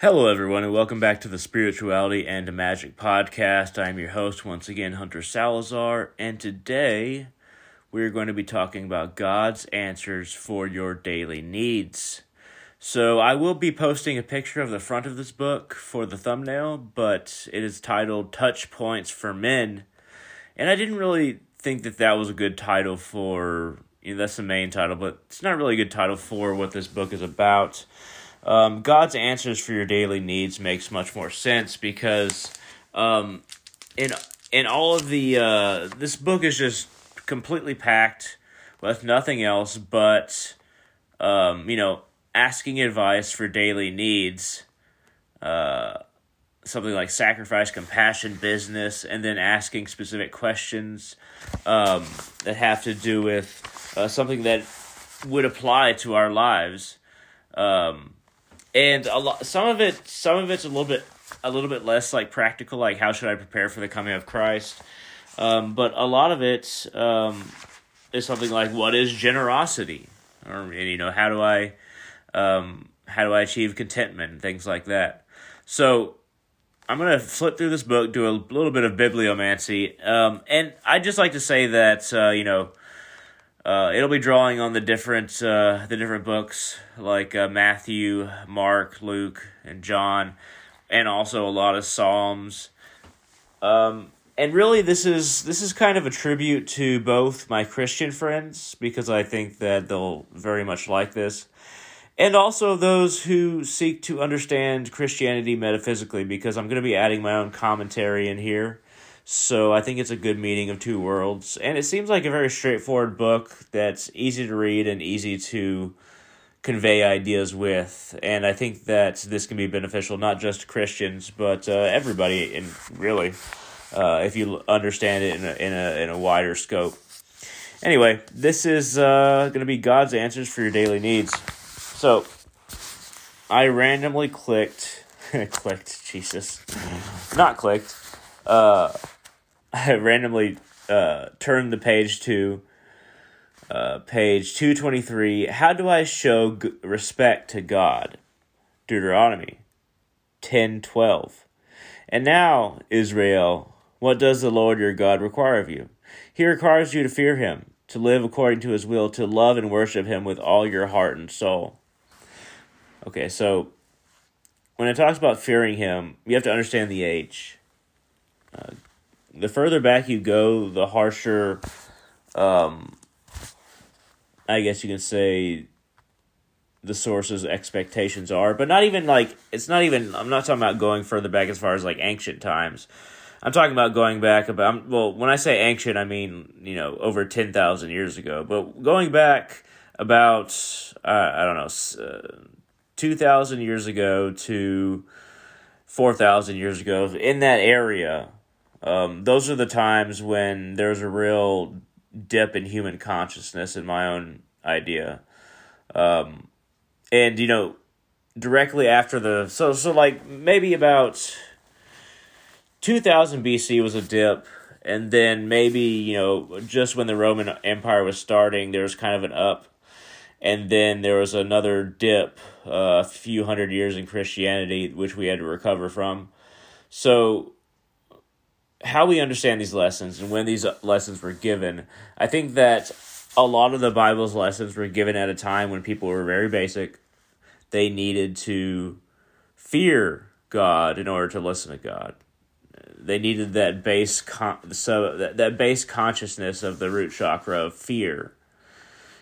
Hello, everyone, and welcome back to the Spirituality and Magic Podcast. I'm your host, once again, Hunter Salazar, and today we're going to be talking about God's answers for your daily needs. So, I will be posting a picture of the front of this book for the thumbnail, but it is titled Touch Points for Men, and I didn't really think that that was a good title for, you know, that's the main title, but it's not really a good title for what this book is about um, God's answers for your daily needs makes much more sense because um, in in all of the uh, this book is just completely packed with nothing else but um, you know asking advice for daily needs. Uh, something like sacrifice, compassion, business, and then asking specific questions um, that have to do with uh, something that would apply to our lives. Um, and a lot some of it some of it's a little bit a little bit less like practical like how should i prepare for the coming of christ? Um, but a lot of it um, is something like what is generosity? Or you know how do i um, how do i achieve contentment and things like that? So i'm going to flip through this book do a little bit of bibliomancy. Um, and i'd just like to say that uh, you know uh, it'll be drawing on the different uh, the different books like uh, Matthew, Mark, Luke, and John, and also a lot of Psalms. Um, and really, this is this is kind of a tribute to both my Christian friends because I think that they'll very much like this, and also those who seek to understand Christianity metaphysically because I'm going to be adding my own commentary in here. So I think it's a good meeting of two worlds. And it seems like a very straightforward book that's easy to read and easy to convey ideas with. And I think that this can be beneficial not just to Christians, but uh, everybody, and really, uh, if you understand it in a, in a, in a wider scope. Anyway, this is uh, going to be God's answers for your daily needs. So I randomly clicked, clicked, Jesus, not clicked. Uh, I randomly uh, turned the page to uh, page 223. How do I show g- respect to God? Deuteronomy 10:12. And now, Israel, what does the Lord your God require of you? He requires you to fear him, to live according to his will, to love and worship him with all your heart and soul. Okay, so when it talks about fearing him, you have to understand the age. Uh, the further back you go, the harsher, um, I guess you can say, the source's expectations are. But not even like it's not even. I'm not talking about going further back as far as like ancient times. I'm talking about going back about well, when I say ancient, I mean you know over ten thousand years ago. But going back about uh, I don't know uh, two thousand years ago to four thousand years ago in that area um, those are the times when there's a real dip in human consciousness, in my own idea. Um, and you know, directly after the so so like maybe about 2000 BC was a dip, and then maybe you know just when the Roman Empire was starting, there was kind of an up, and then there was another dip uh, a few hundred years in Christianity, which we had to recover from. So how we understand these lessons and when these lessons were given. I think that a lot of the Bible's lessons were given at a time when people were very basic. They needed to fear God in order to listen to God. They needed that base con- so that, that base consciousness of the root chakra of fear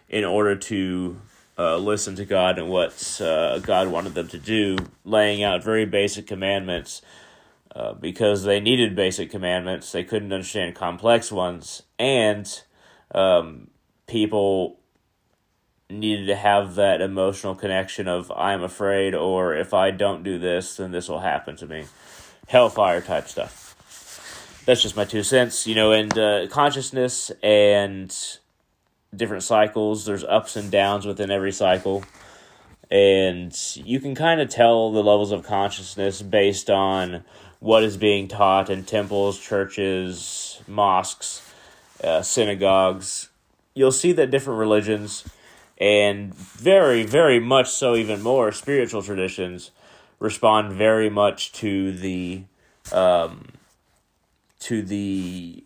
in order to uh, listen to God and what uh, God wanted them to do, laying out very basic commandments uh, because they needed basic commandments. They couldn't understand complex ones, and um, people needed to have that emotional connection of I'm afraid, or if I don't do this, then this will happen to me. Hellfire type stuff. That's just my two cents, you know, and uh, consciousness and different cycles. There's ups and downs within every cycle. And you can kind of tell the levels of consciousness based on what is being taught in temples, churches, mosques, uh, synagogues. You'll see that different religions and very, very much so, even more spiritual traditions respond very much to the um, to the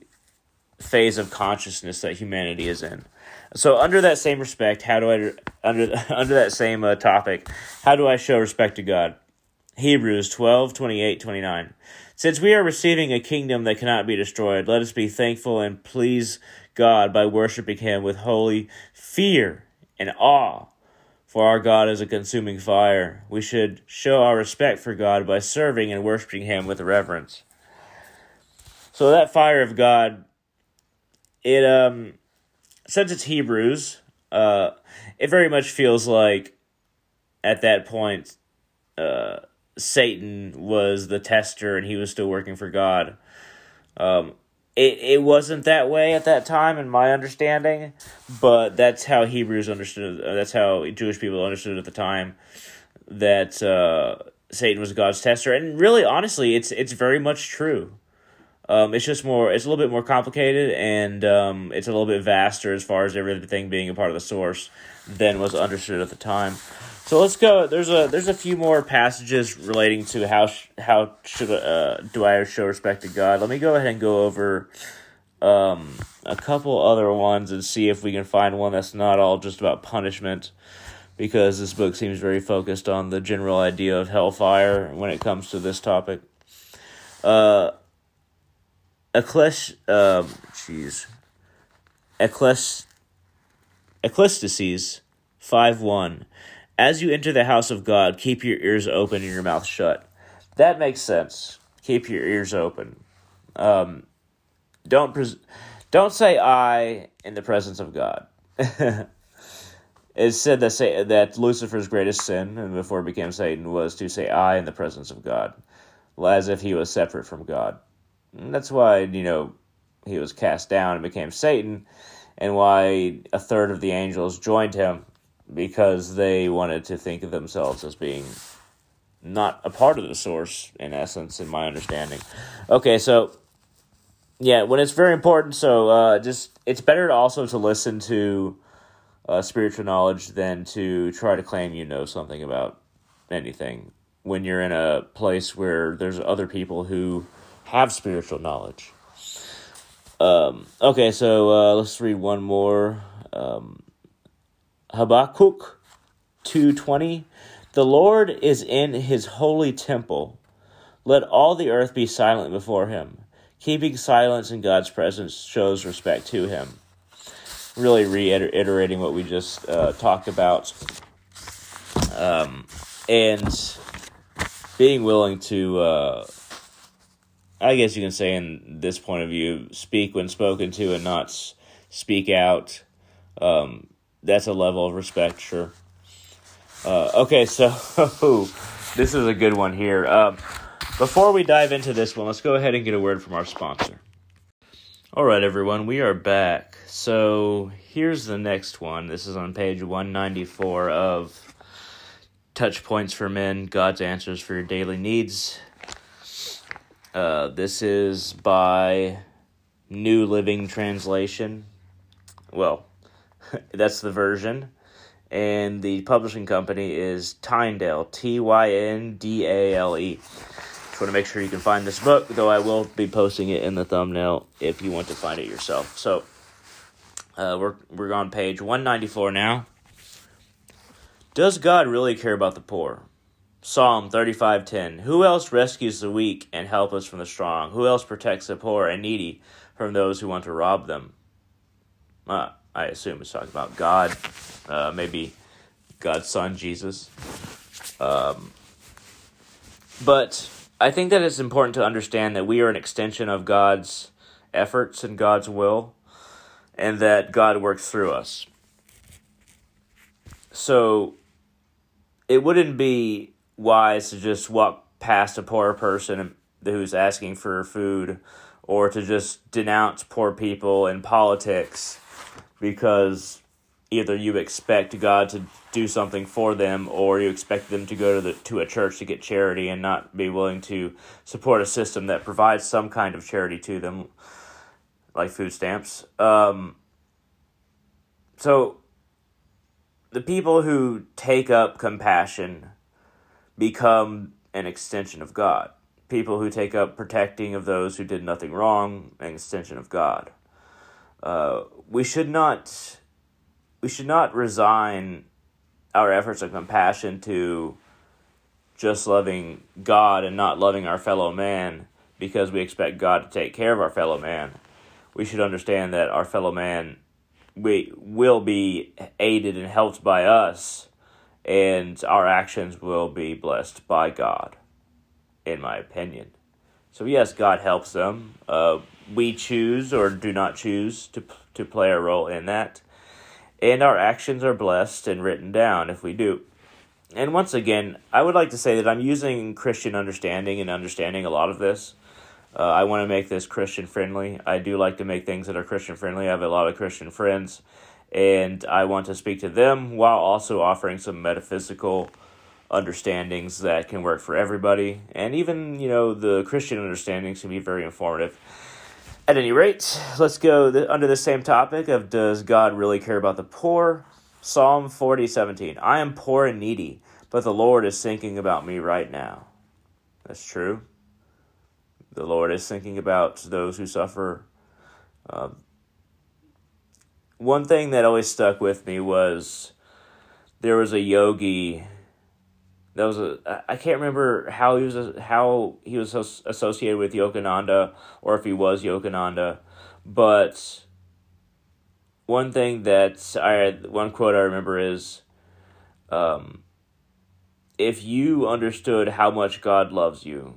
phase of consciousness that humanity is in. So, under that same respect, how do I under under that same uh, topic, how do I show respect to God? Hebrews 12, 28, 29. Since we are receiving a kingdom that cannot be destroyed, let us be thankful and please God by worshiping Him with holy fear and awe. For our God is a consuming fire. We should show our respect for God by serving and worshiping Him with reverence. So that fire of God, it um, since it's Hebrews, uh, it very much feels like at that point, uh, Satan was the tester and he was still working for God. Um, it, it wasn't that way at that time, in my understanding, but that's how Hebrews understood. Uh, that's how Jewish people understood at the time that uh, Satan was God's tester, and really, honestly, it's it's very much true. Um, it's just more. It's a little bit more complicated, and um, it's a little bit vaster as far as everything being a part of the source than was understood at the time. So let's go. There's a there's a few more passages relating to how sh- how should uh, do I show respect to God. Let me go ahead and go over um, a couple other ones and see if we can find one that's not all just about punishment, because this book seems very focused on the general idea of hellfire when it comes to this topic. Uh, Ecclesi- um, jeez, Ecclesi- Ecclesiastes five one as you enter the house of God, keep your ears open and your mouth shut. That makes sense. Keep your ears open. Um, don't pres- don't say I in the presence of God. it's said that say that Lucifer's greatest sin, and before he became Satan, was to say I in the presence of God, as if he was separate from God. And that's why you know he was cast down and became Satan, and why a third of the angels joined him because they wanted to think of themselves as being not a part of the source, in essence, in my understanding. Okay, so yeah, when it's very important, so uh, just it's better to also to listen to uh, spiritual knowledge than to try to claim you know something about anything when you're in a place where there's other people who have spiritual knowledge. Um, okay, so uh, let's read one more. Um, Habakkuk 2:20 The Lord is in his holy temple. Let all the earth be silent before him. Keeping silence in God's presence shows respect to him. Really reiterating what we just uh, talked about. Um, and being willing to, uh, I guess you can say, in this point of view, speak when spoken to and not speak out. Um, that's a level of respect, sure. Uh, okay, so this is a good one here. Um, before we dive into this one, let's go ahead and get a word from our sponsor. All right, everyone, we are back. So here's the next one. This is on page 194 of Touch Points for Men God's Answers for Your Daily Needs. Uh, this is by New Living Translation. Well, that's the version. And the publishing company is Tyndale, T Y N D A L E. Just want to make sure you can find this book, though I will be posting it in the thumbnail if you want to find it yourself. So, uh, we're, we're on page 194 now. Does God really care about the poor? Psalm 35:10 Who else rescues the weak and helps us from the strong? Who else protects the poor and needy from those who want to rob them? Uh, I assume it's talking about God, uh, maybe God's Son, Jesus. Um, but I think that it's important to understand that we are an extension of God's efforts and God's will, and that God works through us. So it wouldn't be wise to just walk past a poor person who's asking for food or to just denounce poor people in politics because either you expect God to do something for them or you expect them to go to the to a church to get charity and not be willing to support a system that provides some kind of charity to them like food stamps um, so the people who take up compassion become an extension of God. People who take up protecting of those who did nothing wrong, an extension of God. Uh, we should not we should not resign our efforts of compassion to just loving God and not loving our fellow man because we expect God to take care of our fellow man. We should understand that our fellow man we will be aided and helped by us and our actions will be blessed by God in my opinion. So yes, God helps them. Uh, we choose or do not choose to to play a role in that, and our actions are blessed and written down if we do. And once again, I would like to say that I'm using Christian understanding and understanding a lot of this. Uh, I want to make this Christian friendly. I do like to make things that are Christian friendly. I have a lot of Christian friends, and I want to speak to them while also offering some metaphysical understandings that can work for everybody. And even, you know, the Christian understandings can be very informative. At any rate, let's go th- under the same topic of does God really care about the poor? Psalm 40, 17. I am poor and needy, but the Lord is thinking about me right now. That's true. The Lord is thinking about those who suffer. Uh, one thing that always stuck with me was there was a yogi that was a I can't remember how he was how he was associated with Yogananda or if he was Yogananda, but one thing that I one quote I remember is, um, if you understood how much God loves you,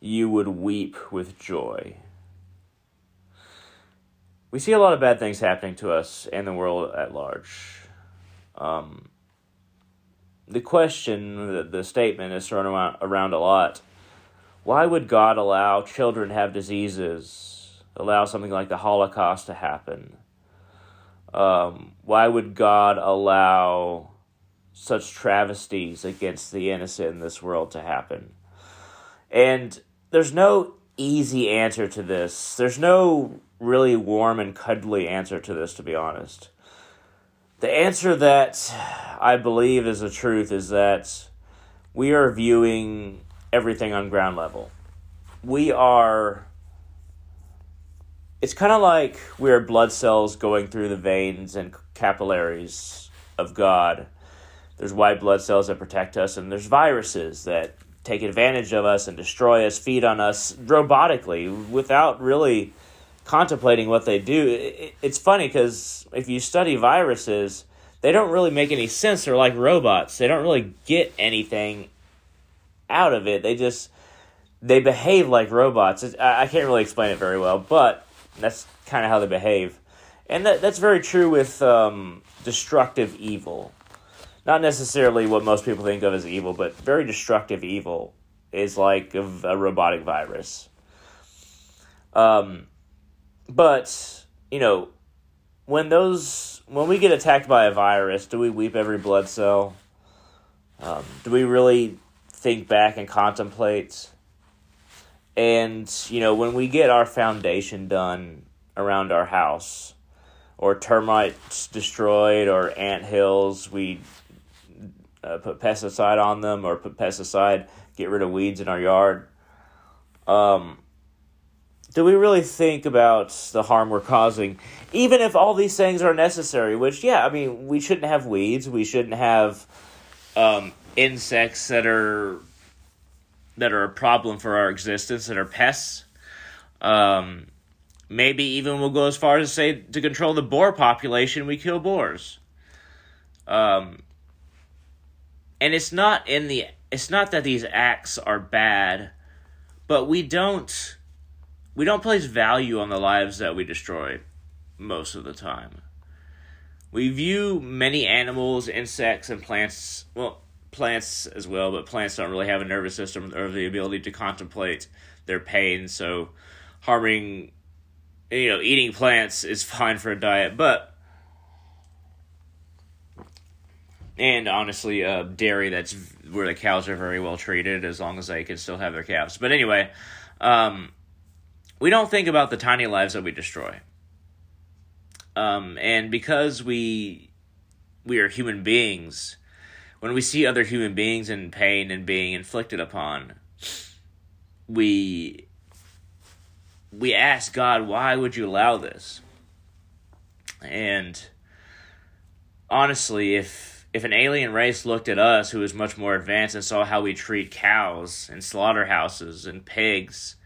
you would weep with joy. We see a lot of bad things happening to us and the world at large. Um, the question, the, the statement is thrown around, around a lot. Why would God allow children to have diseases, allow something like the Holocaust to happen? Um, why would God allow such travesties against the innocent in this world to happen? And there's no easy answer to this. There's no really warm and cuddly answer to this, to be honest. The answer that I believe is the truth is that we are viewing everything on ground level. We are. It's kind of like we're blood cells going through the veins and capillaries of God. There's white blood cells that protect us, and there's viruses that take advantage of us and destroy us, feed on us robotically without really contemplating what they do. It's funny because if you study viruses, they don't really make any sense. They're like robots. They don't really get anything out of it. They just they behave like robots. I can't really explain it very well, but that's kind of how they behave, and that that's very true with um, destructive evil. Not necessarily what most people think of as evil, but very destructive evil is like a, a robotic virus. Um, but you know, when those when we get attacked by a virus, do we weep every blood cell? Um, do we really think back and contemplate? And you know, when we get our foundation done around our house, or termites destroyed, or ant hills, we uh, put pesticide on them, or put pesticide, get rid of weeds in our yard. Um, do we really think about the harm we're causing? Even if all these things are necessary, which, yeah, I mean, we shouldn't have weeds, we shouldn't have um, insects that are that are a problem for our existence, that are pests. Um, maybe even we'll go as far as to say to control the boar population, we kill boars. Um, and it's not in the it's not that these acts are bad, but we don't we don't place value on the lives that we destroy most of the time. We view many animals, insects, and plants, well, plants as well, but plants don't really have a nervous system or the ability to contemplate their pain, so harming, you know, eating plants is fine for a diet, but. And honestly, uh, dairy that's where the cows are very well treated as long as they can still have their calves. But anyway, um, we don't think about the tiny lives that we destroy. Um, and because we we are human beings, when we see other human beings in pain and being inflicted upon, we we ask God, why would you allow this? And honestly, if if an alien race looked at us who was much more advanced and saw how we treat cows and slaughterhouses and pigs,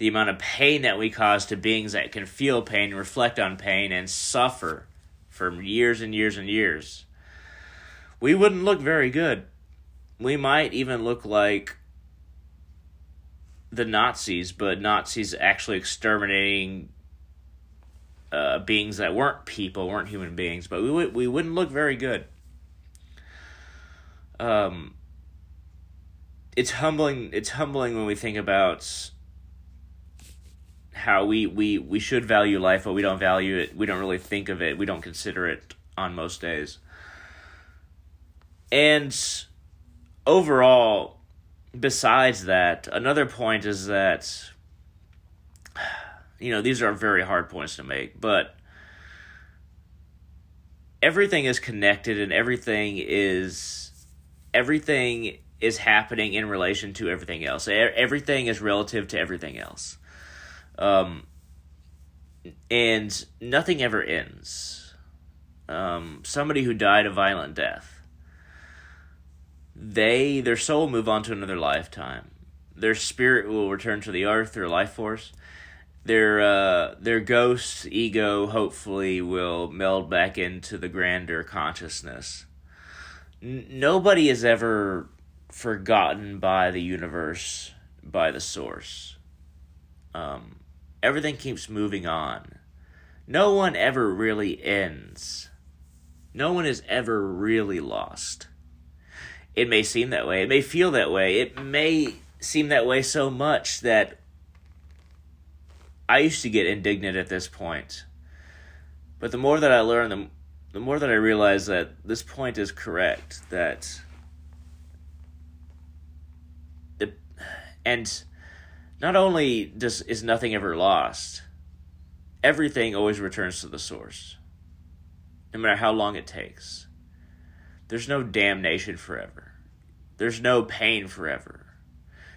the amount of pain that we cause to beings that can feel pain, reflect on pain, and suffer for years and years and years, we wouldn't look very good. We might even look like the Nazis, but Nazis actually exterminating uh, beings that weren't people, weren't human beings, but we would we wouldn't look very good. Um, it's humbling. It's humbling when we think about how we we we should value life, but we don't value it. We don't really think of it. We don't consider it on most days. And overall, besides that, another point is that you know, these are very hard points to make, but everything is connected and everything is everything is happening in relation to everything else. Everything is relative to everything else. Um, and nothing ever ends. Um, somebody who died a violent death, they their soul move on to another lifetime. Their spirit will return to the earth a life force, their uh, their ghost ego hopefully will meld back into the grander consciousness. N- nobody is ever forgotten by the universe, by the source. Um, everything keeps moving on. No one ever really ends. No one is ever really lost. It may seem that way. It may feel that way. It may seem that way so much that I used to get indignant at this point. But the more that I learn, the, the more that I realize that this point is correct. That. The, and not only does is nothing ever lost, everything always returns to the source. No matter how long it takes. There's no damnation forever. There's no pain forever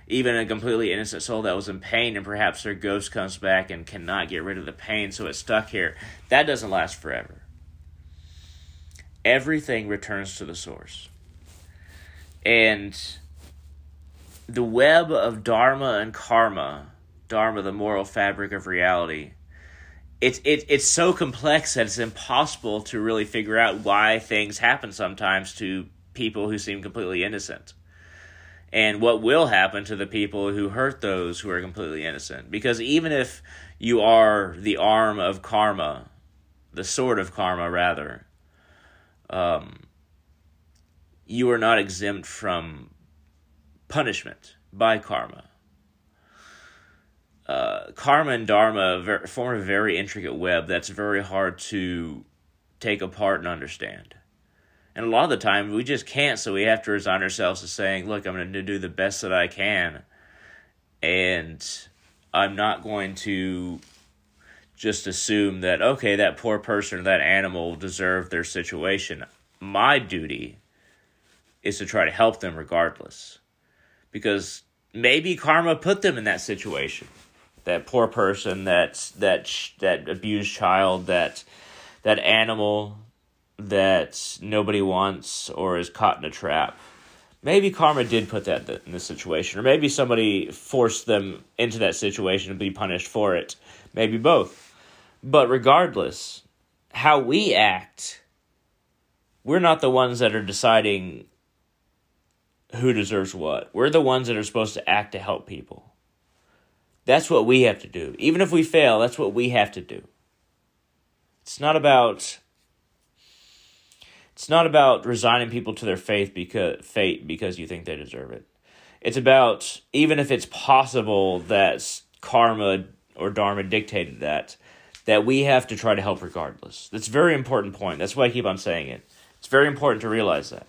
even a completely innocent soul that was in pain and perhaps their ghost comes back and cannot get rid of the pain so it's stuck here that doesn't last forever everything returns to the source and the web of dharma and karma dharma the moral fabric of reality it's it, it's so complex that it's impossible to really figure out why things happen sometimes to people who seem completely innocent and what will happen to the people who hurt those who are completely innocent. Because even if you are the arm of karma, the sword of karma, rather, um, you are not exempt from punishment by karma. Uh, karma and dharma form a very intricate web that's very hard to take apart and understand. And a lot of the time we just can't, so we have to resign ourselves to saying, look, I'm going to do the best that I can. And I'm not going to just assume that, okay, that poor person or that animal deserved their situation. My duty is to try to help them regardless. Because maybe karma put them in that situation. That poor person, that that that abused child, that that animal, that nobody wants or is caught in a trap. Maybe karma did put that in this situation, or maybe somebody forced them into that situation to be punished for it. Maybe both. But regardless, how we act, we're not the ones that are deciding who deserves what. We're the ones that are supposed to act to help people. That's what we have to do. Even if we fail, that's what we have to do. It's not about it's not about resigning people to their faith because fate because you think they deserve it. It's about even if it's possible that karma or dharma dictated that, that we have to try to help regardless. That's a very important point. That's why I keep on saying it. It's very important to realize that.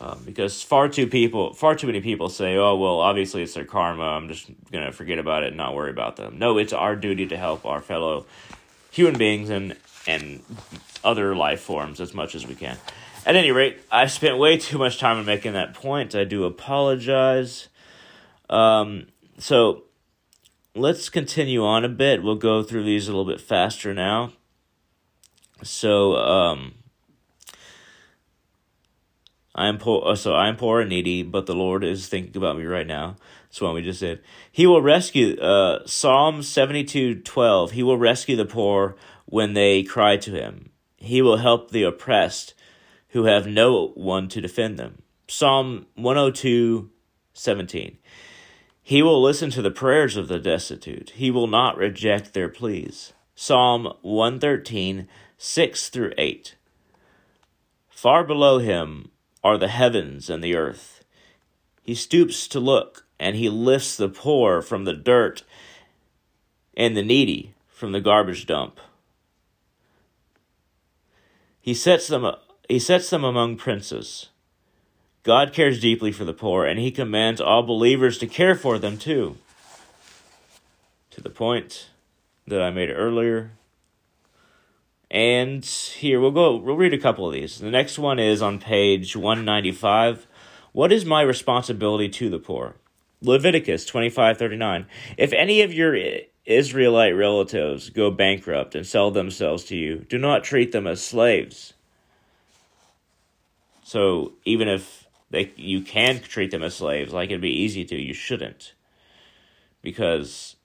Um, because far too people, far too many people say, "Oh, well, obviously it's their karma. I'm just gonna forget about it and not worry about them." No, it's our duty to help our fellow human beings and and other life forms as much as we can. At any rate, I spent way too much time making that point. I do apologize. Um, so let's continue on a bit. We'll go through these a little bit faster now. So, um, I am poor. Uh, so I am poor and needy, but the Lord is thinking about me right now. That's what we just said. He will rescue. Uh, Psalm seventy two twelve. He will rescue the poor when they cry to him. He will help the oppressed who have no one to defend them. Psalm 102 17. He will listen to the prayers of the destitute. He will not reject their pleas. Psalm 113 6 through 8. Far below him are the heavens and the earth. He stoops to look, and he lifts the poor from the dirt and the needy from the garbage dump. He sets them he sets them among princes. God cares deeply for the poor, and he commands all believers to care for them too. To the point that I made earlier. And here we'll go we'll read a couple of these. The next one is on page 195. What is my responsibility to the poor? Leviticus 25:39. If any of your Israelite relatives go bankrupt and sell themselves to you, do not treat them as slaves. So even if they you can treat them as slaves, like it'd be easy to, you shouldn't. Because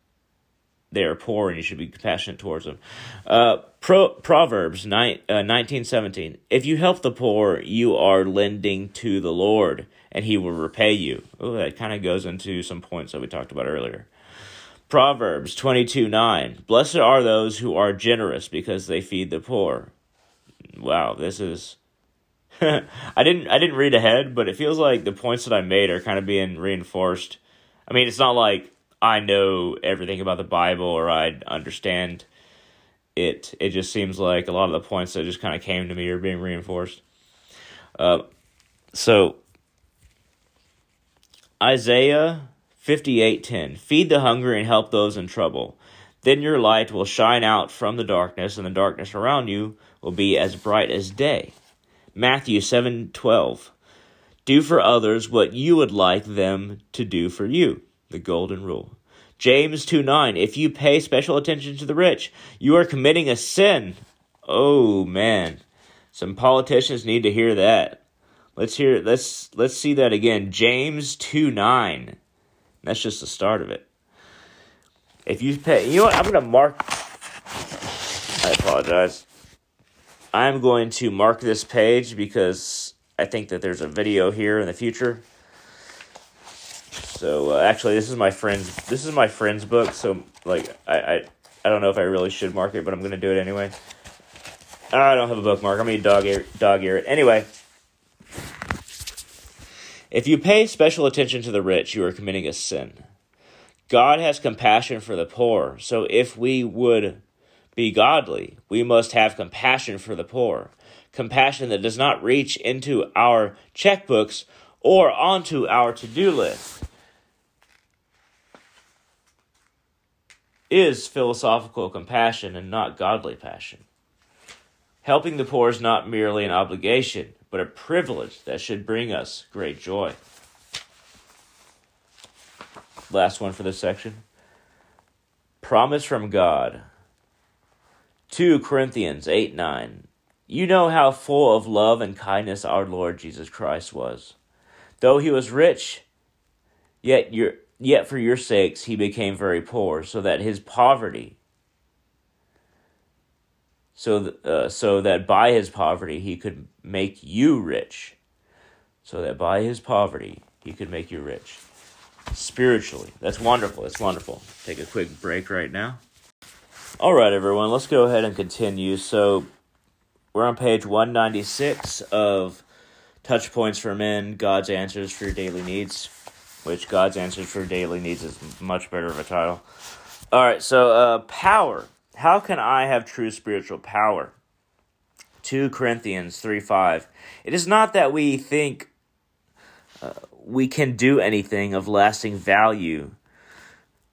they are poor and you should be compassionate towards them. Uh, Pro, Proverbs 9, uh, 1917. If you help the poor, you are lending to the Lord, and he will repay you. Oh, that kind of goes into some points that we talked about earlier. Proverbs 22 9. Blessed are those who are generous because they feed the poor. Wow, this is. I didn't I didn't read ahead, but it feels like the points that I made are kind of being reinforced. I mean, it's not like I know everything about the Bible or I understand it. It just seems like a lot of the points that just kind of came to me are being reinforced. Uh, so Isaiah 58:10 Feed the hungry and help those in trouble. Then your light will shine out from the darkness and the darkness around you will be as bright as day. Matthew 7:12 Do for others what you would like them to do for you the golden rule. James 2 9, if you pay special attention to the rich, you are committing a sin. Oh man. Some politicians need to hear that. Let's hear let's let's see that again. James 2 9. That's just the start of it. If you pay you know what, I'm gonna mark I apologize. I'm going to mark this page because I think that there's a video here in the future so uh, actually, this is my friend's. This is my friend's book. So like, I, I I don't know if I really should mark it, but I'm gonna do it anyway. I don't have a bookmark. I'm gonna dog ear dog ear it anyway. If you pay special attention to the rich, you are committing a sin. God has compassion for the poor. So if we would be godly, we must have compassion for the poor. Compassion that does not reach into our checkbooks or onto our to do list. Is philosophical compassion and not godly passion. Helping the poor is not merely an obligation, but a privilege that should bring us great joy. Last one for this section. Promise from God. 2 Corinthians 8 9. You know how full of love and kindness our Lord Jesus Christ was. Though he was rich, yet your Yet for your sakes he became very poor, so that his poverty, so, th- uh, so that by his poverty he could make you rich. So that by his poverty he could make you rich. Spiritually. That's wonderful. That's wonderful. Take a quick break right now. All right, everyone, let's go ahead and continue. So we're on page 196 of Touch Points for Men God's Answers for Your Daily Needs which God's Answers for Daily Needs is much better of a title. All right, so uh, power. How can I have true spiritual power? 2 Corinthians 3 5. It is not that we think uh, we can do anything of lasting value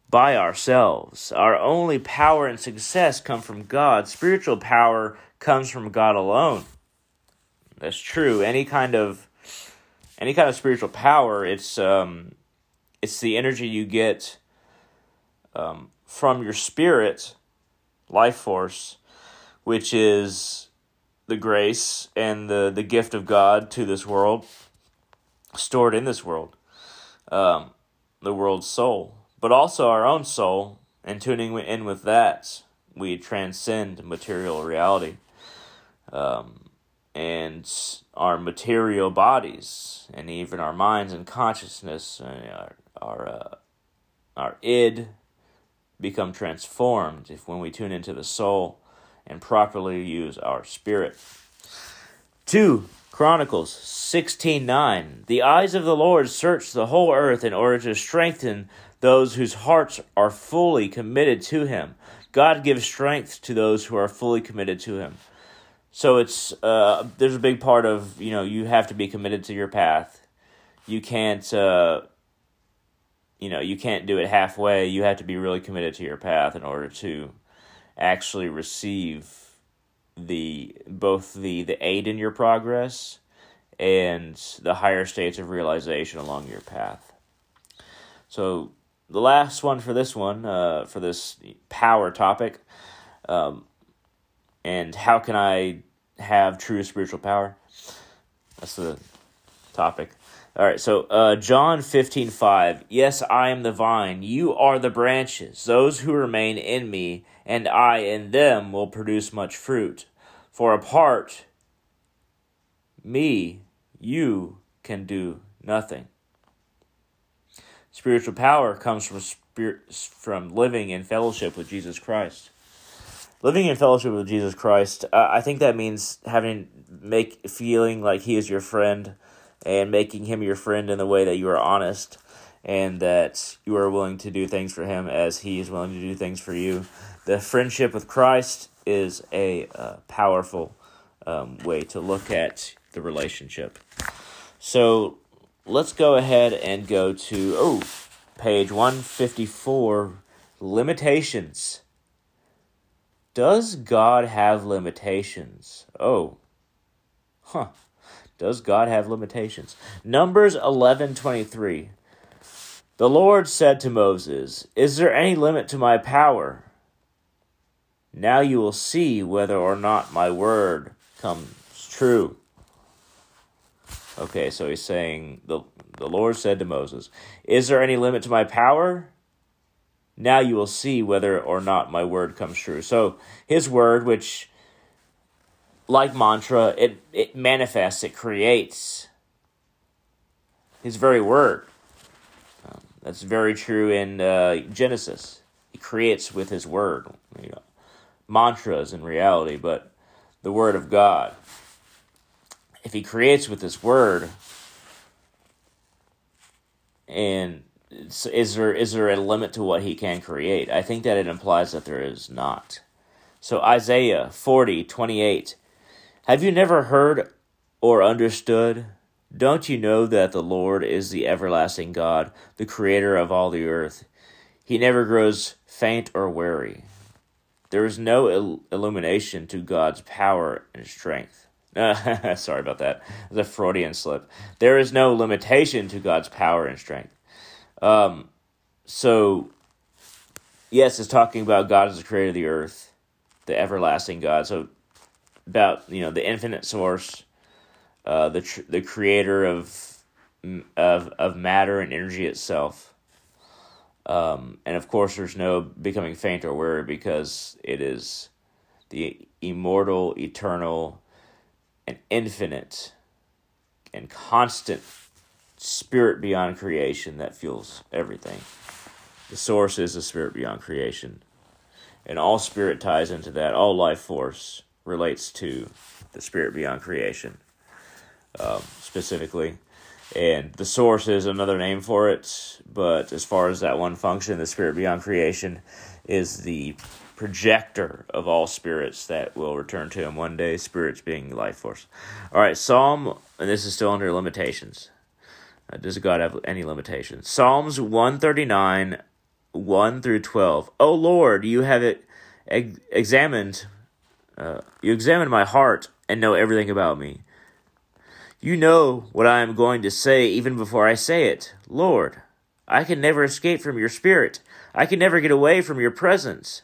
by ourselves. Our only power and success come from God. Spiritual power comes from God alone. that's true. Any kind of any kind of spiritual power, it's um, it's the energy you get um, from your spirit, life force, which is the grace and the the gift of God to this world, stored in this world, um, the world's soul, but also our own soul, and tuning in with that, we transcend material reality. Um, and our material bodies, and even our minds and consciousness, and our our uh, our id, become transformed if when we tune into the soul and properly use our spirit. Two Chronicles sixteen nine. The eyes of the Lord search the whole earth in order to strengthen those whose hearts are fully committed to Him. God gives strength to those who are fully committed to Him. So it's uh, there's a big part of you know you have to be committed to your path. You can't uh, you know you can't do it halfway. You have to be really committed to your path in order to actually receive the both the the aid in your progress and the higher states of realization along your path. So the last one for this one uh, for this power topic. Um, and how can I have true spiritual power? That's the topic. All right, so uh, John 15, 5. Yes, I am the vine, you are the branches. Those who remain in me, and I in them, will produce much fruit. For apart me, you can do nothing. Spiritual power comes from spirit, from living in fellowship with Jesus Christ living in fellowship with Jesus Christ, uh, I think that means having make feeling like He is your friend, and making Him your friend in the way that you are honest, and that you are willing to do things for Him as He is willing to do things for you. The friendship with Christ is a uh, powerful um, way to look at the relationship. So let's go ahead and go to oh page one fifty four limitations. Does God have limitations? Oh. Huh. Does God have limitations? Numbers 11:23. The Lord said to Moses, "Is there any limit to my power? Now you will see whether or not my word comes true." Okay, so he's saying the the Lord said to Moses, "Is there any limit to my power? Now you will see whether or not my word comes true. So his word, which like mantra, it, it manifests, it creates his very word. Um, that's very true in uh, Genesis. He creates with his word. You know, mantras in reality, but the word of God. If he creates with his word, and is there is there a limit to what he can create? I think that it implies that there is not. So Isaiah 40, 28. Have you never heard or understood? Don't you know that the Lord is the everlasting God, the creator of all the earth? He never grows faint or weary. There is no il- illumination to God's power and strength. sorry about that. It's a Freudian slip. There is no limitation to God's power and strength. Um, so, yes, it's talking about God as the creator of the earth, the everlasting God. So, about you know the infinite source, uh, the tr- the creator of of of matter and energy itself. Um, and of course, there's no becoming faint or weary because it is the immortal, eternal, and infinite and constant spirit beyond creation that fuels everything. The source is the spirit beyond creation. And all spirit ties into that. All life force relates to the spirit beyond creation, um, specifically. And the source is another name for it. But as far as that one function, the spirit beyond creation is the projector of all spirits that will return to him one day, spirits being life force. All right, Psalm, and this is still under limitations. Does God have any limitations? Psalms 139, 1 through 12. O Lord, you have it examined, uh, you examined my heart and know everything about me. You know what I am going to say even before I say it. Lord, I can never escape from your spirit. I can never get away from your presence.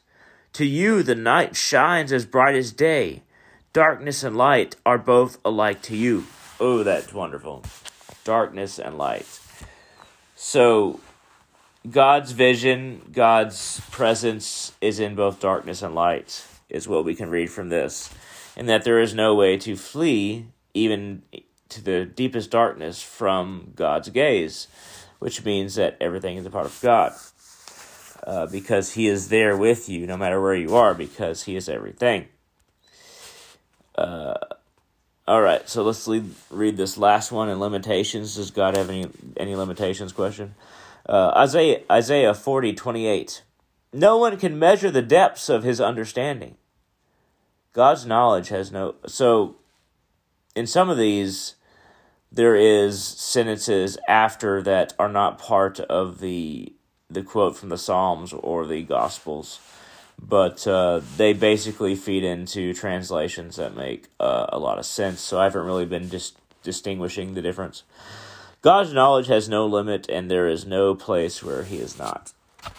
To you, the night shines as bright as day. Darkness and light are both alike to you. Oh, that's wonderful. Darkness and light. So, God's vision, God's presence is in both darkness and light, is what we can read from this. And that there is no way to flee, even to the deepest darkness, from God's gaze, which means that everything is a part of God uh, because He is there with you no matter where you are because He is everything. Uh, all right, so let's lead, read this last one in limitations. Does God have any any limitations? Question. Uh, Isaiah Isaiah forty twenty eight. No one can measure the depths of His understanding. God's knowledge has no so. In some of these, there is sentences after that are not part of the the quote from the Psalms or the Gospels, but uh, they basically feed into translations that make uh, a lot of sense. So I haven't really been dis- distinguishing the difference. God's knowledge has no limit, and there is no place where He is not.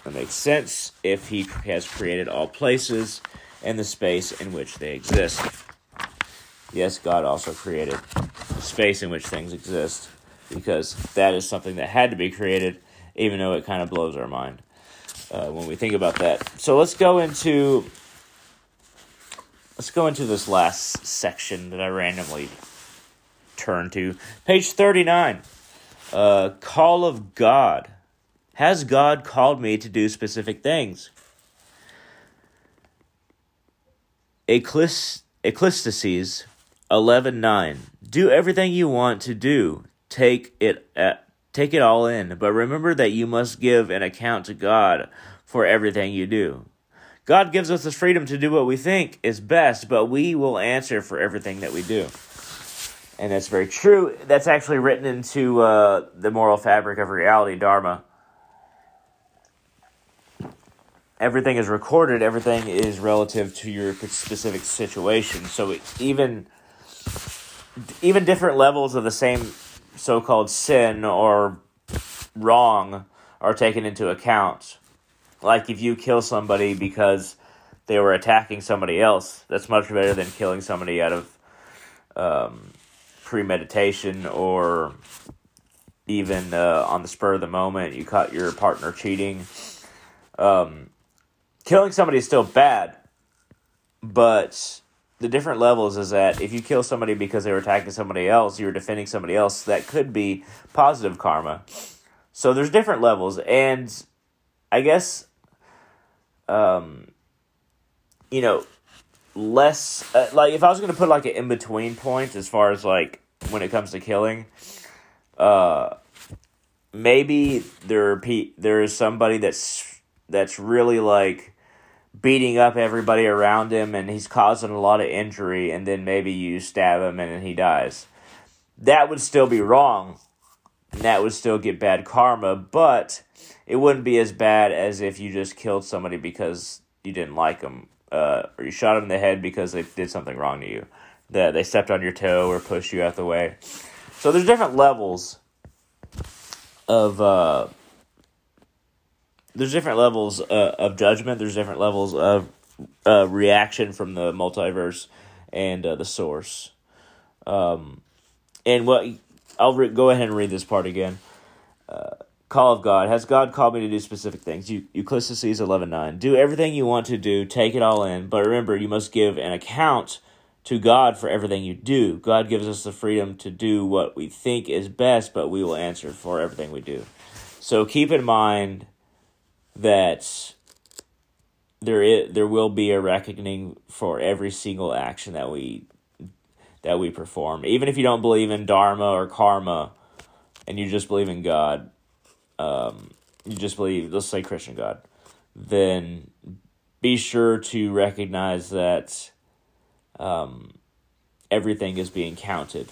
It makes sense if He has created all places and the space in which they exist. Yes, God also created the space in which things exist because that is something that had to be created even though it kind of blows our mind uh, when we think about that. So let's go into let's go into this last section that I randomly turned to, page thirty nine. Uh, call of God. Has God called me to do specific things? Ecclesiastes 11:9 Do everything you want to do. Take it at Take it all in, but remember that you must give an account to God for everything you do. God gives us the freedom to do what we think is best, but we will answer for everything that we do. And that's very true. That's actually written into uh, the moral fabric of reality, Dharma. Everything is recorded, everything is relative to your specific situation. So even even different levels of the same so called sin or wrong are taken into account. Like if you kill somebody because they were attacking somebody else, that's much better than killing somebody out of um, premeditation or even uh, on the spur of the moment. You caught your partner cheating. Um, killing somebody is still bad, but the different levels is that if you kill somebody because they were attacking somebody else, you're defending somebody else, that could be positive karma. So there's different levels, and I guess, um, you know, less uh, like if I was gonna put like an in between point as far as like when it comes to killing, uh, maybe there are pe- there is somebody that's that's really like beating up everybody around him and he's causing a lot of injury and then maybe you stab him and then he dies. That would still be wrong. And that would still get bad karma, but it wouldn't be as bad as if you just killed somebody because you didn't like them uh, or you shot them in the head because they did something wrong to you. That they stepped on your toe or pushed you out the way. So there's different levels of uh, there's different levels uh, of judgment. There's different levels of uh, reaction from the multiverse and uh, the source. Um, and what I'll re- go ahead and read this part again. Uh, call of God. Has God called me to do specific things? You, Ecclesiastes 11.9. Do everything you want to do. Take it all in. But remember, you must give an account to God for everything you do. God gives us the freedom to do what we think is best, but we will answer for everything we do. So keep in mind that there is there will be a reckoning for every single action that we that we perform. Even if you don't believe in dharma or karma, and you just believe in God, um, you just believe, let's say Christian God, then be sure to recognize that um, everything is being counted.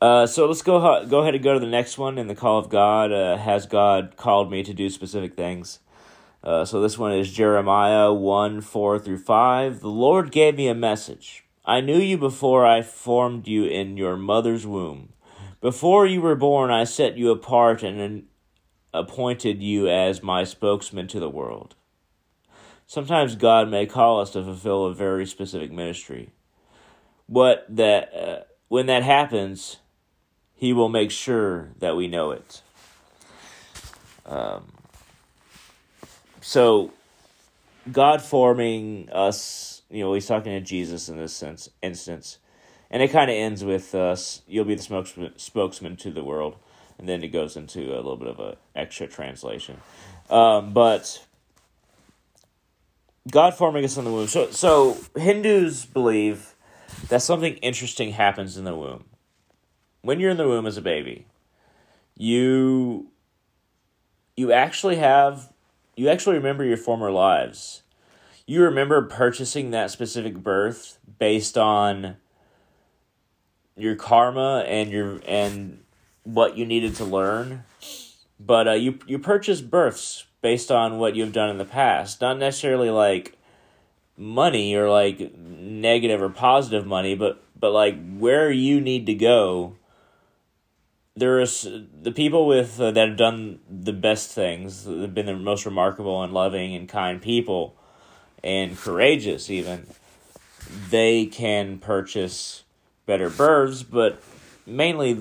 Uh, so let's go go ahead and go to the next one in the call of God. Uh, has God called me to do specific things? Uh, so this one is Jeremiah 1 4 through 5. The Lord gave me a message. I knew you before I formed you in your mother's womb. Before you were born, I set you apart and appointed you as my spokesman to the world. Sometimes God may call us to fulfill a very specific ministry. What that uh, when that happens, He will make sure that we know it. Um, so, God forming us, you know, He's talking to Jesus in this sense instance, and it kind of ends with us. You'll be the spokesman, spokesman to the world and then it goes into a little bit of a extra translation. Um, but God forming us in the womb. So, so Hindus believe that something interesting happens in the womb. When you're in the womb as a baby, you you actually have you actually remember your former lives. You remember purchasing that specific birth based on your karma and your and what you needed to learn, but uh, you you purchase births based on what you've done in the past, not necessarily like money or like negative or positive money, but but like where you need to go. There is the people with uh, that have done the best things, have been the most remarkable and loving and kind people, and courageous even. They can purchase better births, but mainly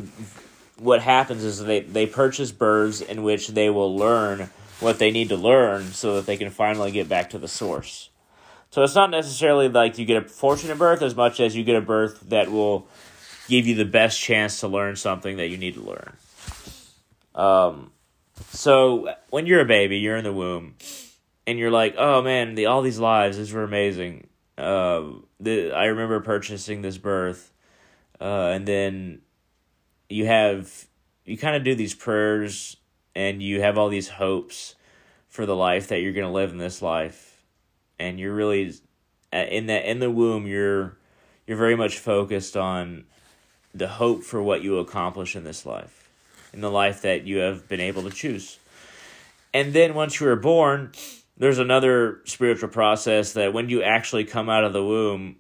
what happens is they, they purchase birds in which they will learn what they need to learn so that they can finally get back to the source. So it's not necessarily like you get a fortunate birth as much as you get a birth that will give you the best chance to learn something that you need to learn. Um, so when you're a baby, you're in the womb, and you're like, oh man, the all these lives, these were amazing. Uh, the, I remember purchasing this birth, uh, and then you have you kind of do these prayers and you have all these hopes for the life that you're to live in this life and you're really uh, in that in the womb you're you're very much focused on the hope for what you accomplish in this life in the life that you have been able to choose and then once you are born there's another spiritual process that when you actually come out of the womb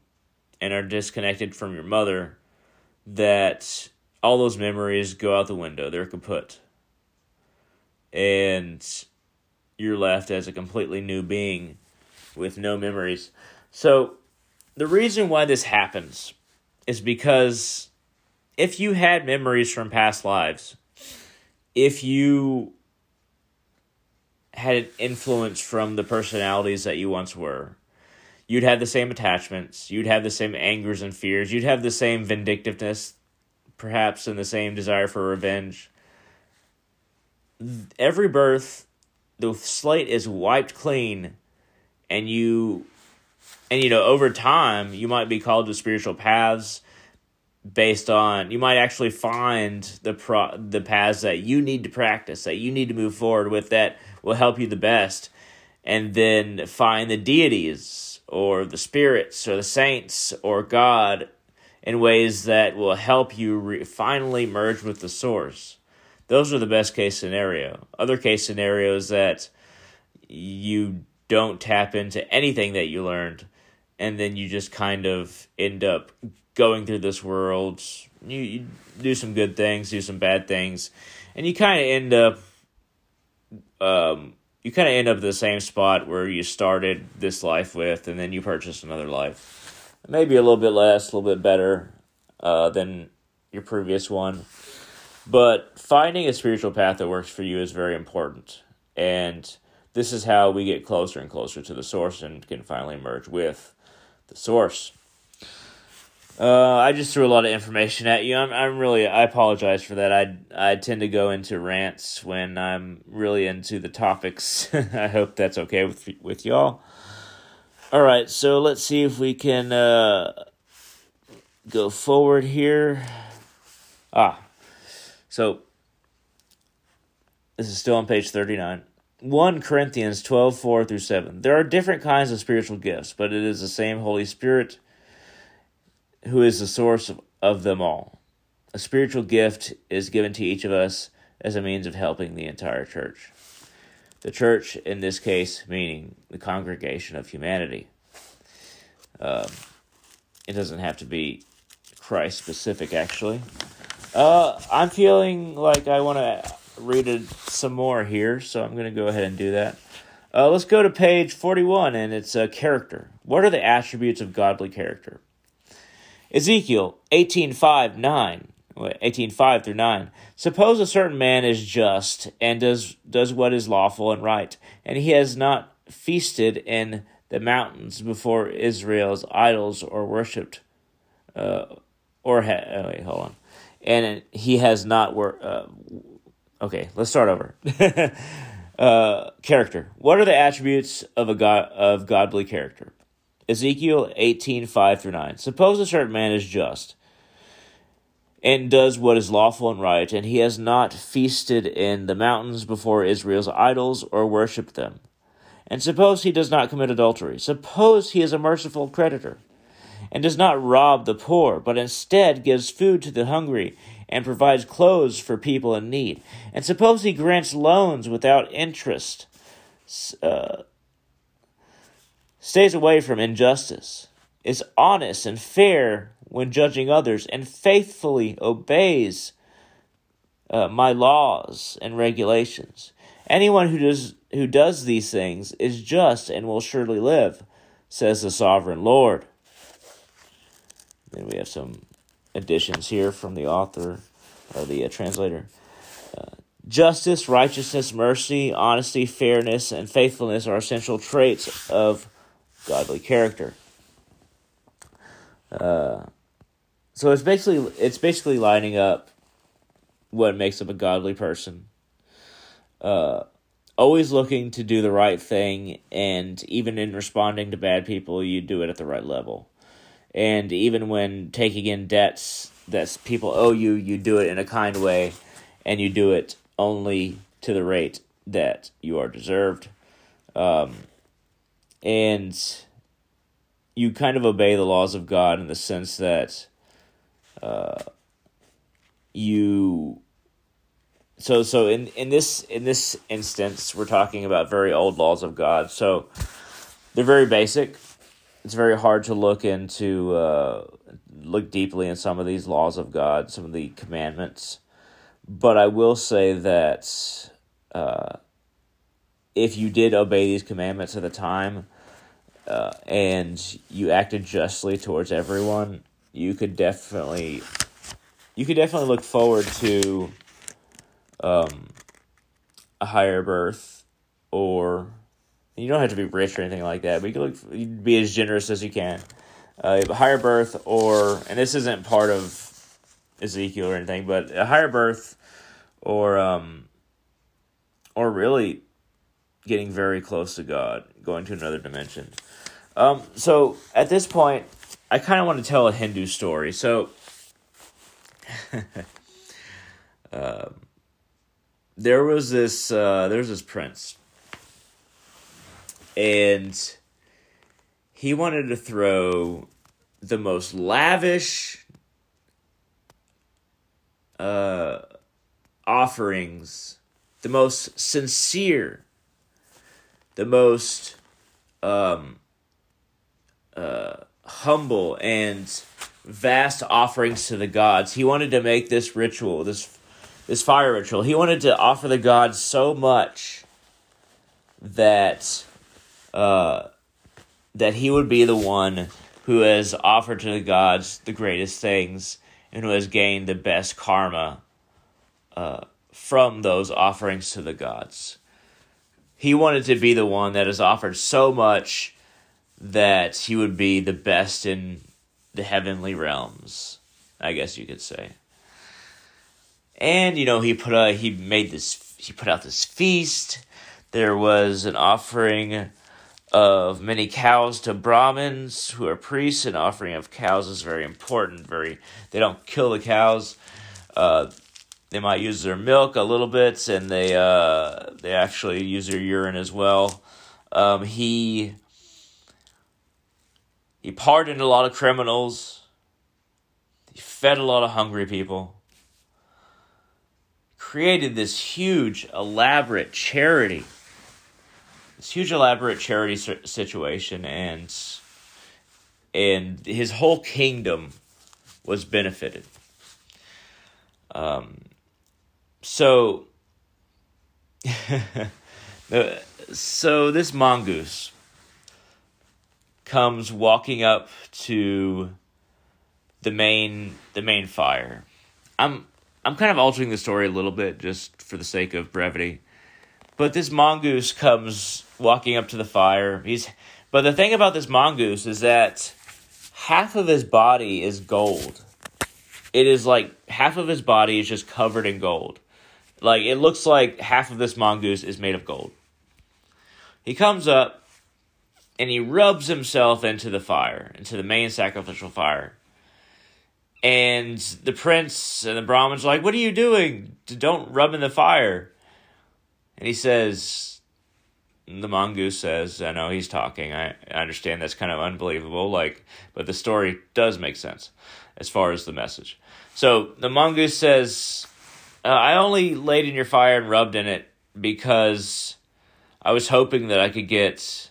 and are disconnected from your mother that all those memories go out the window. They're kaput. And you're left as a completely new being with no memories. So, the reason why this happens is because if you had memories from past lives, if you had an influence from the personalities that you once were, you'd have the same attachments, you'd have the same angers and fears, you'd have the same vindictiveness perhaps and the same desire for revenge. Every birth, the slate is wiped clean, and you, and you know, over time, you might be called to spiritual paths based on you might actually find the pro the paths that you need to practice that you need to move forward with that will help you the best and then find the deities or the spirits or the saints or god in ways that will help you re- finally merge with the source. Those are the best case scenario. Other case scenarios that you don't tap into anything that you learned and then you just kind of end up going through this world. You, you do some good things, do some bad things, and you kind of end up um, you kind of end up the same spot where you started this life with, and then you purchase another life maybe a little bit less, a little bit better uh, than your previous one. But finding a spiritual path that works for you is very important. And this is how we get closer and closer to the source and can finally merge with the source. Uh, I just threw a lot of information at you. I'm, I'm really, I apologize for that. I, I tend to go into rants when I'm really into the topics. I hope that's okay with with y'all. All right, so let's see if we can uh, go forward here. Ah, so this is still on page 39. 1 Corinthians 12 4 through 7. There are different kinds of spiritual gifts, but it is the same Holy Spirit who is the source of, of them all. A spiritual gift is given to each of us as a means of helping the entire church. The church, in this case, meaning the congregation of humanity. Um, it doesn't have to be Christ specific, actually. Uh, I'm feeling like I want to read it some more here, so I'm going to go ahead and do that. Uh, let's go to page 41, and it's uh, character. What are the attributes of godly character? Ezekiel 18.5, 9. 18.5 through 9. Suppose a certain man is just and does, does what is lawful and right, and he has not feasted in the mountains before Israel's idols or worshipped, uh, or ha- oh, wait, hold on, and he has not wor- uh, okay. Let's start over. uh, character. What are the attributes of a god of godly character? Ezekiel eighteen five through nine. Suppose a certain man is just and does what is lawful and right, and he has not feasted in the mountains before Israel's idols or worshipped them. And suppose he does not commit adultery. Suppose he is a merciful creditor and does not rob the poor, but instead gives food to the hungry and provides clothes for people in need. And suppose he grants loans without interest, uh, stays away from injustice, is honest and fair when judging others, and faithfully obeys uh, my laws and regulations. Anyone who does who does these things is just and will surely live, says the sovereign Lord. Then we have some additions here from the author or the uh, translator. Uh, justice, righteousness, mercy, honesty, fairness, and faithfulness are essential traits of godly character. Uh, so it's basically it's basically lining up what makes up a godly person. Uh, always looking to do the right thing, and even in responding to bad people, you do it at the right level. And even when taking in debts that people owe you, you do it in a kind way, and you do it only to the rate that you are deserved. Um, and you kind of obey the laws of God in the sense that uh, you so so in in this in this instance we're talking about very old laws of god. So they're very basic. It's very hard to look into uh, look deeply in some of these laws of god some of the commandments. But i will say that uh, if you did obey these commandments at the time uh, and you acted justly towards everyone you could definitely you could definitely look forward to um, a higher birth, or you don't have to be rich or anything like that, but you can look you be as generous as you can. Uh, a higher birth, or and this isn't part of Ezekiel or anything, but a higher birth, or um, or really getting very close to God, going to another dimension. Um, so at this point, I kind of want to tell a Hindu story. So, um, there was this uh, there was this prince, and he wanted to throw the most lavish uh, offerings, the most sincere, the most um, uh, humble and vast offerings to the gods. He wanted to make this ritual, this this fire ritual. He wanted to offer the gods so much that uh, that he would be the one who has offered to the gods the greatest things and who has gained the best karma uh, from those offerings to the gods. He wanted to be the one that has offered so much that he would be the best in the heavenly realms, I guess you could say. And you know, he put a he made this he put out this feast. There was an offering of many cows to Brahmins who are priests. An offering of cows is very important. Very they don't kill the cows. Uh, they might use their milk a little bit, and they uh, they actually use their urine as well. Um, he he pardoned a lot of criminals. He fed a lot of hungry people created this huge, elaborate charity, this huge, elaborate charity situation, and and his whole kingdom was benefited. Um, so, so this mongoose comes walking up to the main the main fire. I'm I'm kind of altering the story a little bit just for the sake of brevity. But this mongoose comes walking up to the fire. He's but the thing about this mongoose is that half of his body is gold. It is like half of his body is just covered in gold. Like it looks like half of this mongoose is made of gold. He comes up and he rubs himself into the fire, into the main sacrificial fire. And the prince and the Brahmins like, What are you doing? Don't rub in the fire. And he says, The mongoose says, I know he's talking. I, I understand that's kind of unbelievable, like, but the story does make sense as far as the message. So the mongoose says, uh, I only laid in your fire and rubbed in it because I was hoping that I could get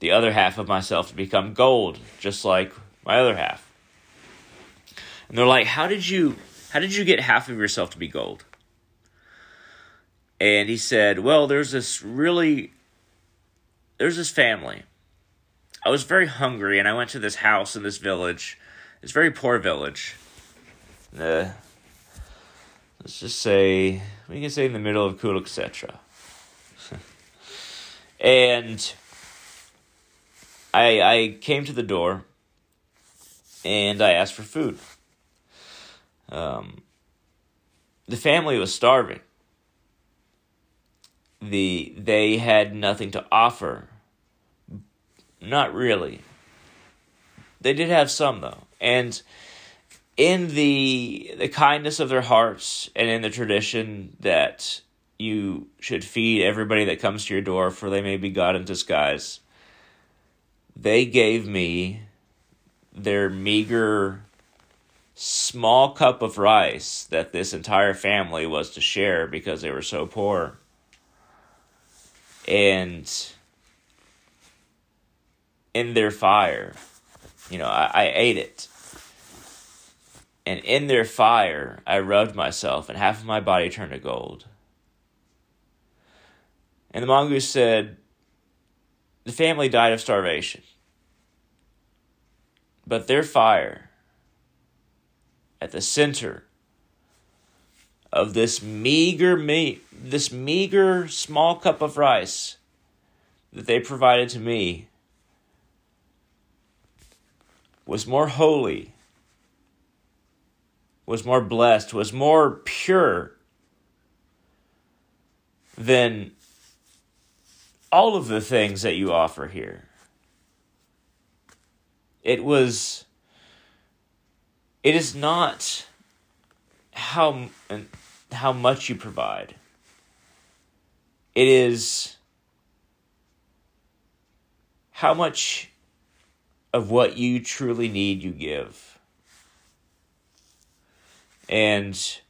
the other half of myself to become gold, just like my other half. And they're like, "How did you how did you get half of yourself to be gold?" And he said, "Well, there's this really there's this family. I was very hungry and I went to this house in this village. It's very poor village. Uh, let's just say we can say in the middle of Kurukshetra. and I I came to the door and I asked for food. Um, the family was starving. The they had nothing to offer. Not really. They did have some though, and in the the kindness of their hearts and in the tradition that you should feed everybody that comes to your door, for they may be God in disguise. They gave me their meager small cup of rice that this entire family was to share because they were so poor. And in their fire, you know, I, I ate it. And in their fire, I rubbed myself, and half of my body turned to gold. And the mongoose said, The family died of starvation. But their fire at the center of this meager meat, this meager small cup of rice that they provided to me was more holy, was more blessed, was more pure than all of the things that you offer here. It was it is not how how much you provide. It is how much of what you truly need you give. And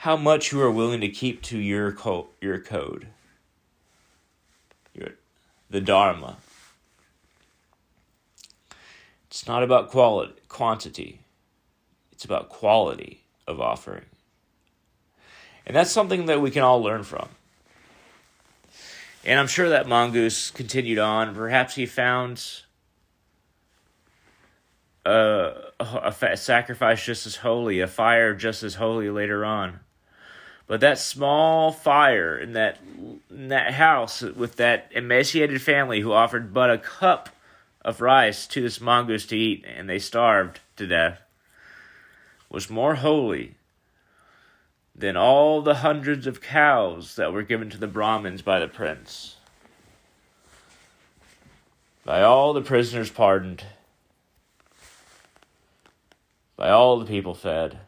how much you are willing to keep to your co- your code. Your the dharma. It's not about quality, quantity. It's about quality of offering. And that's something that we can all learn from. And I'm sure that mongoose continued on. Perhaps he found a, a, a sacrifice just as holy, a fire just as holy later on. But that small fire in that in that house with that emaciated family who offered but a cup of rice to this mongoose to eat, and they starved to death, was more holy than all the hundreds of cows that were given to the Brahmins by the prince. By all the prisoners pardoned, by all the people fed,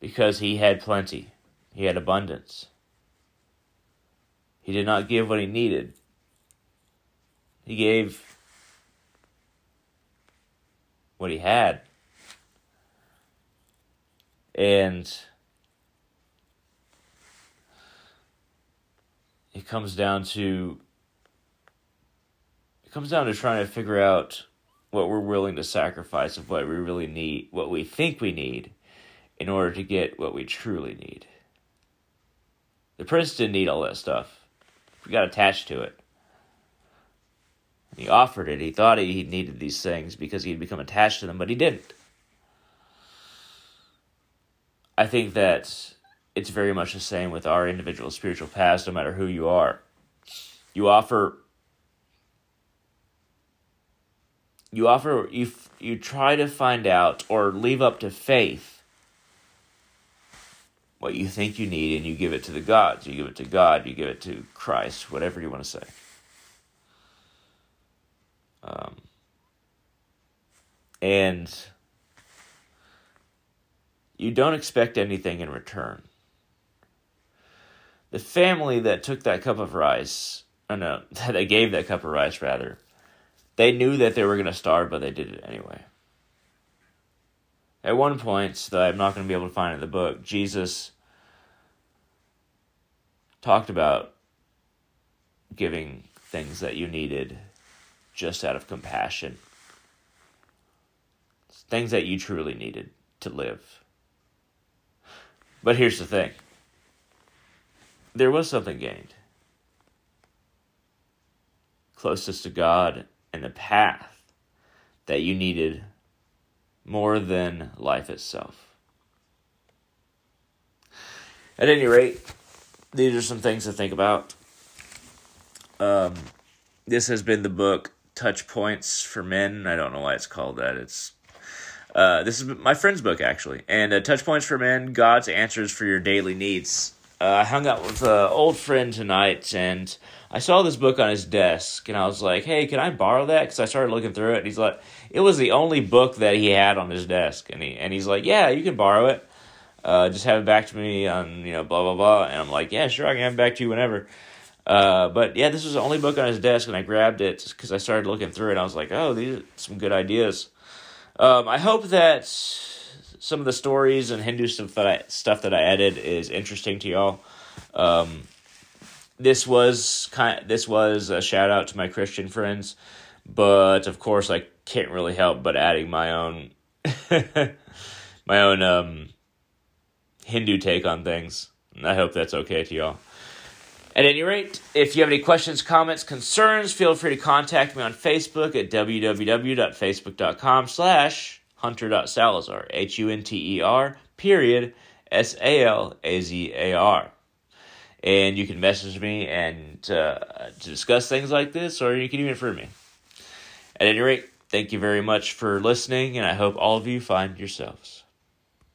because he had plenty, he had abundance. He did not give what he needed, he gave what he had. And it comes down to It comes down to trying to figure out what we're willing to sacrifice of what we really need, what we think we need, in order to get what we truly need. The prince didn't need all that stuff. He got attached to it. He offered it. He thought he needed these things because he'd become attached to them, but he didn't. I think that it's very much the same with our individual spiritual paths, no matter who you are. You offer you offer you you try to find out or leave up to faith what you think you need and you give it to the gods. You give it to god you give it to christ whatever you want to say. Um, and you don't expect anything in return. The family that took that cup of rice oh no that gave that cup of rice rather they knew that they were going to starve, but they did it anyway. At one point that I'm not going to be able to find it in the book, Jesus talked about giving things that you needed just out of compassion. Things that you truly needed to live. But here's the thing there was something gained. Closest to God and the path that you needed more than life itself. At any rate, these are some things to think about. Um, this has been the book Touch Points for Men. I don't know why it's called that. It's uh, this is my friend's book actually, and uh, Touch Points for Men: God's Answers for Your Daily Needs. Uh, I hung out with an old friend tonight, and I saw this book on his desk and I was like, hey, can I borrow that? Because I started looking through it. And he's like, it was the only book that he had on his desk. And, he, and he's like, yeah, you can borrow it. Uh, just have it back to me on, you know, blah, blah, blah. And I'm like, yeah, sure, I can have it back to you whenever. Uh, but yeah, this was the only book on his desk, and I grabbed it because I started looking through it. I was like, oh, these are some good ideas. Um, I hope that some of the stories and Hindu stuff that I, stuff that I added is interesting to y'all. Um, this was kind. This was a shout out to my Christian friends, but of course I can't really help but adding my own, my own um, Hindu take on things. I hope that's okay to y'all. At any rate, if you have any questions, comments, concerns, feel free to contact me on Facebook at www.facebook.com slash hunter.salazar, H-U-N-T-E-R, period, S-A-L-A-Z-A-R and you can message me and uh, to discuss things like this, or you can even refer me. At any rate, thank you very much for listening, and I hope all of you find yourselves.